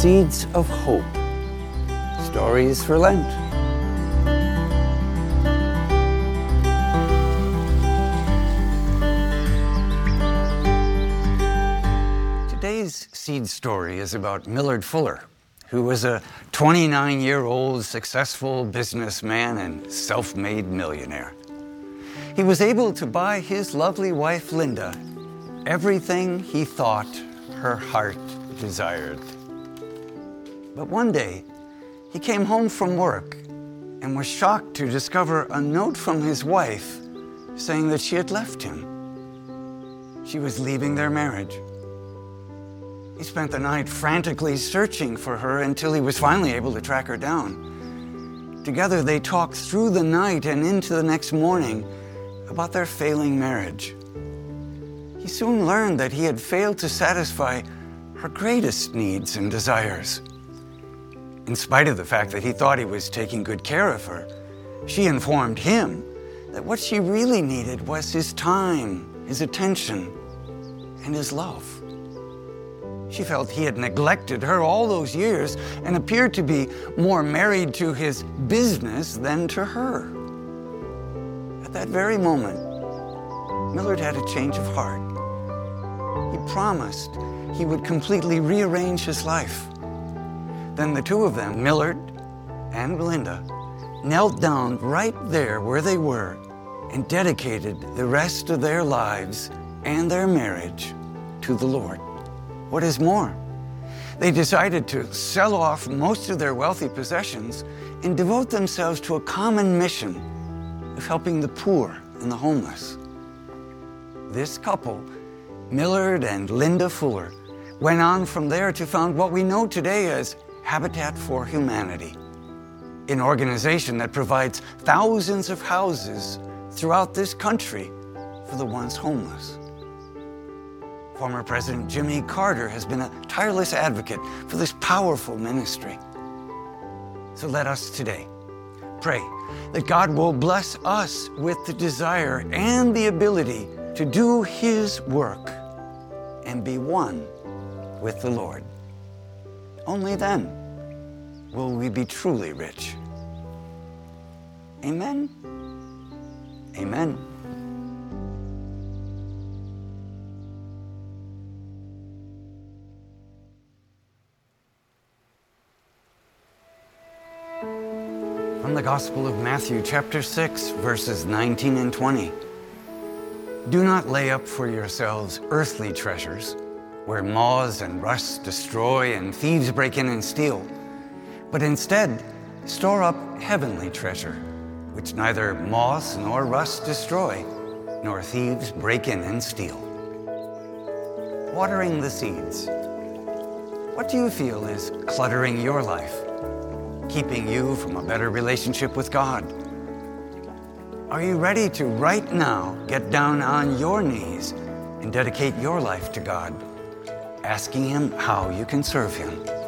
Seeds of Hope Stories for Lent. Today's seed story is about Millard Fuller, who was a 29 year old successful businessman and self made millionaire. He was able to buy his lovely wife Linda everything he thought her heart desired. But one day, he came home from work and was shocked to discover a note from his wife saying that she had left him. She was leaving their marriage. He spent the night frantically searching for her until he was finally able to track her down. Together, they talked through the night and into the next morning about their failing marriage. He soon learned that he had failed to satisfy her greatest needs and desires. In spite of the fact that he thought he was taking good care of her, she informed him that what she really needed was his time, his attention, and his love. She felt he had neglected her all those years and appeared to be more married to his business than to her. At that very moment, Millard had a change of heart. He promised he would completely rearrange his life. Then the two of them, Millard and Linda, knelt down right there where they were and dedicated the rest of their lives and their marriage to the Lord. What is more, they decided to sell off most of their wealthy possessions and devote themselves to a common mission of helping the poor and the homeless. This couple, Millard and Linda Fuller, went on from there to found what we know today as Habitat for Humanity, an organization that provides thousands of houses throughout this country for the once homeless. Former President Jimmy Carter has been a tireless advocate for this powerful ministry. So let us today pray that God will bless us with the desire and the ability to do His work and be one with the Lord. Only then will we be truly rich. Amen. Amen. From the Gospel of Matthew, chapter 6, verses 19 and 20. Do not lay up for yourselves earthly treasures, where moths and rust destroy and thieves break in and steal, but instead store up heavenly treasure, which neither moths nor rust destroy, nor thieves break in and steal. Watering the seeds. What do you feel is cluttering your life, keeping you from a better relationship with God? Are you ready to right now get down on your knees and dedicate your life to God, asking Him how you can serve Him?